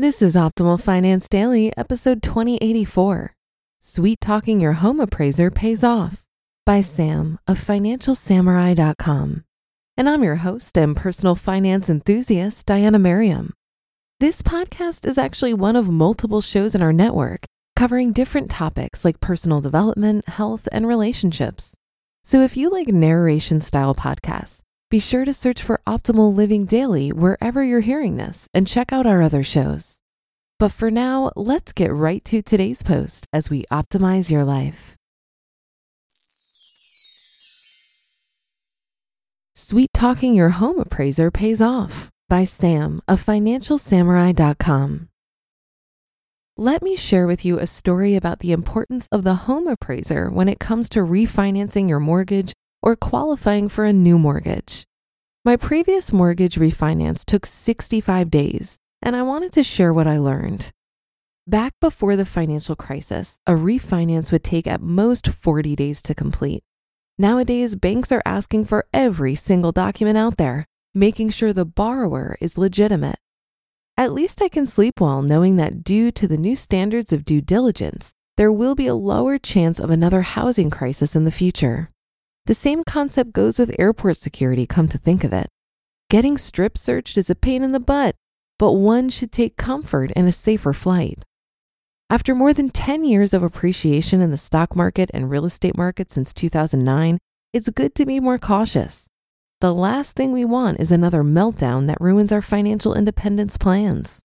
This is Optimal Finance Daily, episode 2084 Sweet Talking Your Home Appraiser Pays Off by Sam of FinancialSamurai.com. And I'm your host and personal finance enthusiast, Diana Merriam. This podcast is actually one of multiple shows in our network covering different topics like personal development, health, and relationships. So if you like narration style podcasts, be sure to search for Optimal Living Daily wherever you're hearing this and check out our other shows. But for now, let's get right to today's post as we optimize your life. Sweet Talking Your Home Appraiser Pays Off by Sam of FinancialSamurai.com. Let me share with you a story about the importance of the home appraiser when it comes to refinancing your mortgage or qualifying for a new mortgage. My previous mortgage refinance took 65 days, and I wanted to share what I learned. Back before the financial crisis, a refinance would take at most 40 days to complete. Nowadays, banks are asking for every single document out there, making sure the borrower is legitimate. At least I can sleep well knowing that due to the new standards of due diligence, there will be a lower chance of another housing crisis in the future. The same concept goes with airport security, come to think of it. Getting strip searched is a pain in the butt, but one should take comfort in a safer flight. After more than 10 years of appreciation in the stock market and real estate market since 2009, it's good to be more cautious. The last thing we want is another meltdown that ruins our financial independence plans.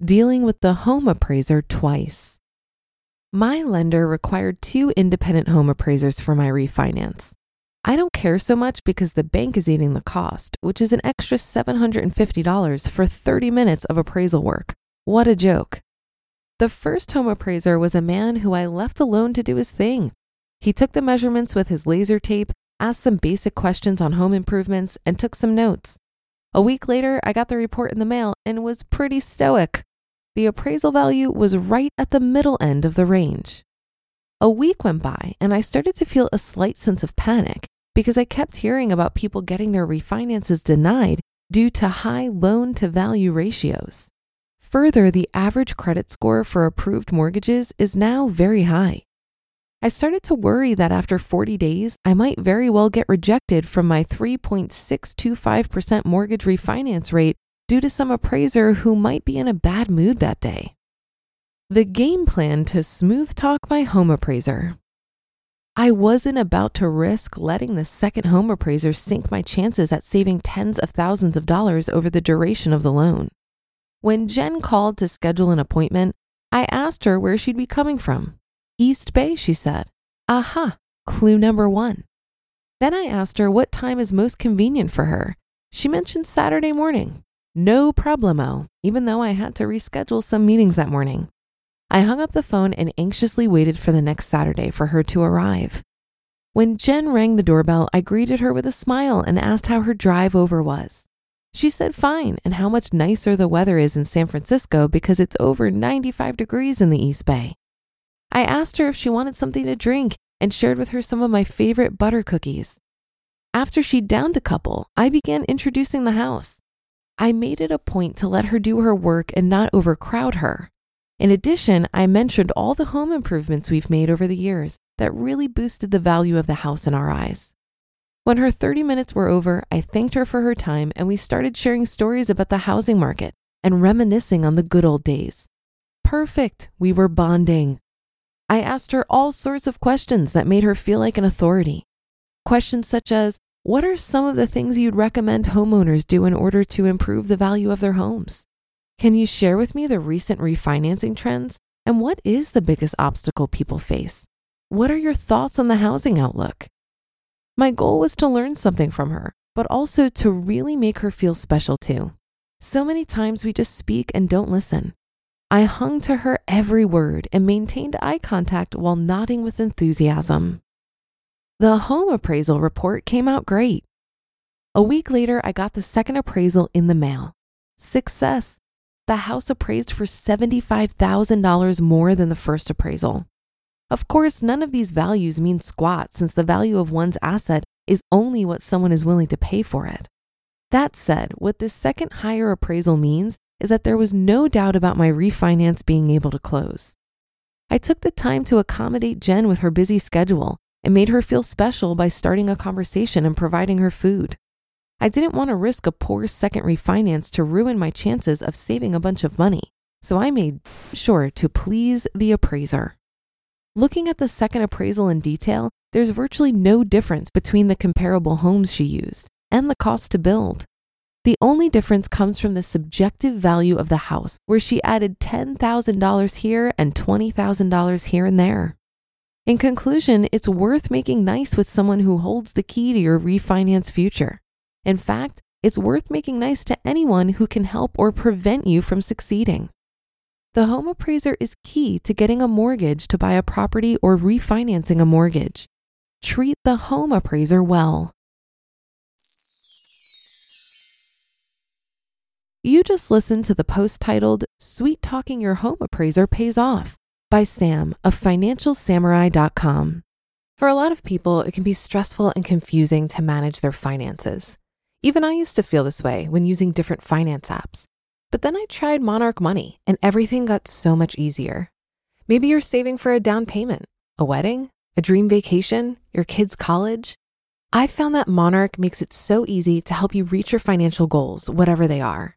Dealing with the home appraiser twice. My lender required two independent home appraisers for my refinance. I don't care so much because the bank is eating the cost, which is an extra $750 for 30 minutes of appraisal work. What a joke. The first home appraiser was a man who I left alone to do his thing. He took the measurements with his laser tape, asked some basic questions on home improvements, and took some notes. A week later, I got the report in the mail and was pretty stoic the appraisal value was right at the middle end of the range. A week went by, and I started to feel a slight sense of panic because I kept hearing about people getting their refinances denied due to high loan to value ratios. Further, the average credit score for approved mortgages is now very high. I started to worry that after 40 days, I might very well get rejected from my 3.625% mortgage refinance rate due to some appraiser who might be in a bad mood that day. The game plan to smooth talk my home appraiser. I wasn't about to risk letting the second home appraiser sink my chances at saving tens of thousands of dollars over the duration of the loan. When Jen called to schedule an appointment, I asked her where she'd be coming from. East Bay, she said. Aha, clue number one. Then I asked her what time is most convenient for her. She mentioned Saturday morning. No problemo, even though I had to reschedule some meetings that morning. I hung up the phone and anxiously waited for the next Saturday for her to arrive. When Jen rang the doorbell, I greeted her with a smile and asked how her drive over was. She said fine and how much nicer the weather is in San Francisco because it's over 95 degrees in the East Bay. I asked her if she wanted something to drink and shared with her some of my favorite butter cookies. After she downed a couple, I began introducing the house. I made it a point to let her do her work and not overcrowd her. In addition, I mentioned all the home improvements we've made over the years that really boosted the value of the house in our eyes. When her 30 minutes were over, I thanked her for her time and we started sharing stories about the housing market and reminiscing on the good old days. Perfect, we were bonding. I asked her all sorts of questions that made her feel like an authority. Questions such as What are some of the things you'd recommend homeowners do in order to improve the value of their homes? Can you share with me the recent refinancing trends? And what is the biggest obstacle people face? What are your thoughts on the housing outlook? My goal was to learn something from her, but also to really make her feel special too. So many times we just speak and don't listen. I hung to her every word and maintained eye contact while nodding with enthusiasm. The home appraisal report came out great. A week later, I got the second appraisal in the mail. Success! The house appraised for $75,000 more than the first appraisal. Of course, none of these values mean squat since the value of one's asset is only what someone is willing to pay for it. That said, what this second higher appraisal means is that there was no doubt about my refinance being able to close. I took the time to accommodate Jen with her busy schedule and made her feel special by starting a conversation and providing her food. I didn't want to risk a poor second refinance to ruin my chances of saving a bunch of money, so I made sure to please the appraiser. Looking at the second appraisal in detail, there's virtually no difference between the comparable homes she used and the cost to build. The only difference comes from the subjective value of the house, where she added $10,000 here and $20,000 here and there. In conclusion, it's worth making nice with someone who holds the key to your refinance future. In fact, it's worth making nice to anyone who can help or prevent you from succeeding. The home appraiser is key to getting a mortgage to buy a property or refinancing a mortgage. Treat the home appraiser well. You just listened to the post titled Sweet Talking Your Home Appraiser Pays Off by Sam of FinancialSamurai.com. For a lot of people, it can be stressful and confusing to manage their finances. Even I used to feel this way when using different finance apps. But then I tried Monarch Money and everything got so much easier. Maybe you're saving for a down payment, a wedding, a dream vacation, your kids' college. I found that Monarch makes it so easy to help you reach your financial goals, whatever they are.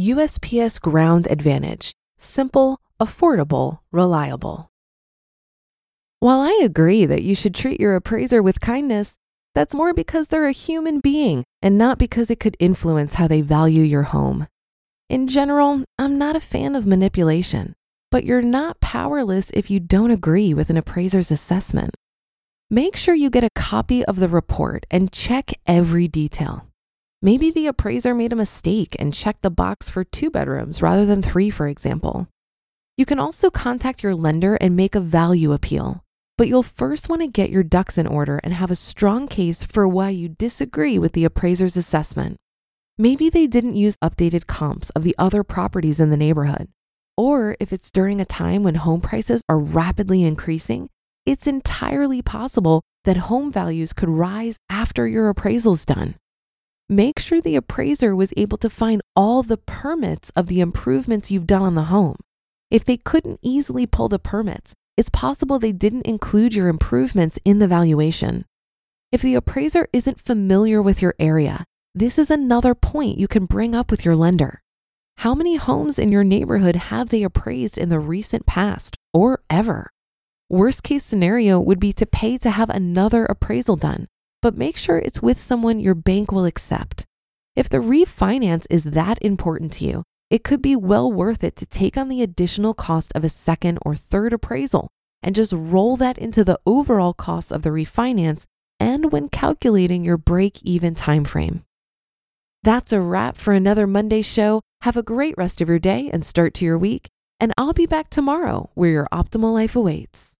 USPS Ground Advantage: simple, affordable, reliable. While I agree that you should treat your appraiser with kindness, that's more because they're a human being and not because it could influence how they value your home. In general, I'm not a fan of manipulation but you're not powerless if you don't agree with an appraiser's assessment. Make sure you get a copy of the report and check every detail. Maybe the appraiser made a mistake and checked the box for two bedrooms rather than three, for example. You can also contact your lender and make a value appeal, but you'll first want to get your ducks in order and have a strong case for why you disagree with the appraiser's assessment. Maybe they didn't use updated comps of the other properties in the neighborhood or if it's during a time when home prices are rapidly increasing, it's entirely possible that home values could rise after your appraisal's done. Make sure the appraiser was able to find all the permits of the improvements you've done on the home. If they couldn't easily pull the permits, it's possible they didn't include your improvements in the valuation. If the appraiser isn't familiar with your area, this is another point you can bring up with your lender. How many homes in your neighborhood have they appraised in the recent past or ever? Worst case scenario would be to pay to have another appraisal done, but make sure it's with someone your bank will accept. If the refinance is that important to you, it could be well worth it to take on the additional cost of a second or third appraisal and just roll that into the overall cost of the refinance and when calculating your break even time frame. That's a wrap for another Monday show. Have a great rest of your day and start to your week. And I'll be back tomorrow where your optimal life awaits.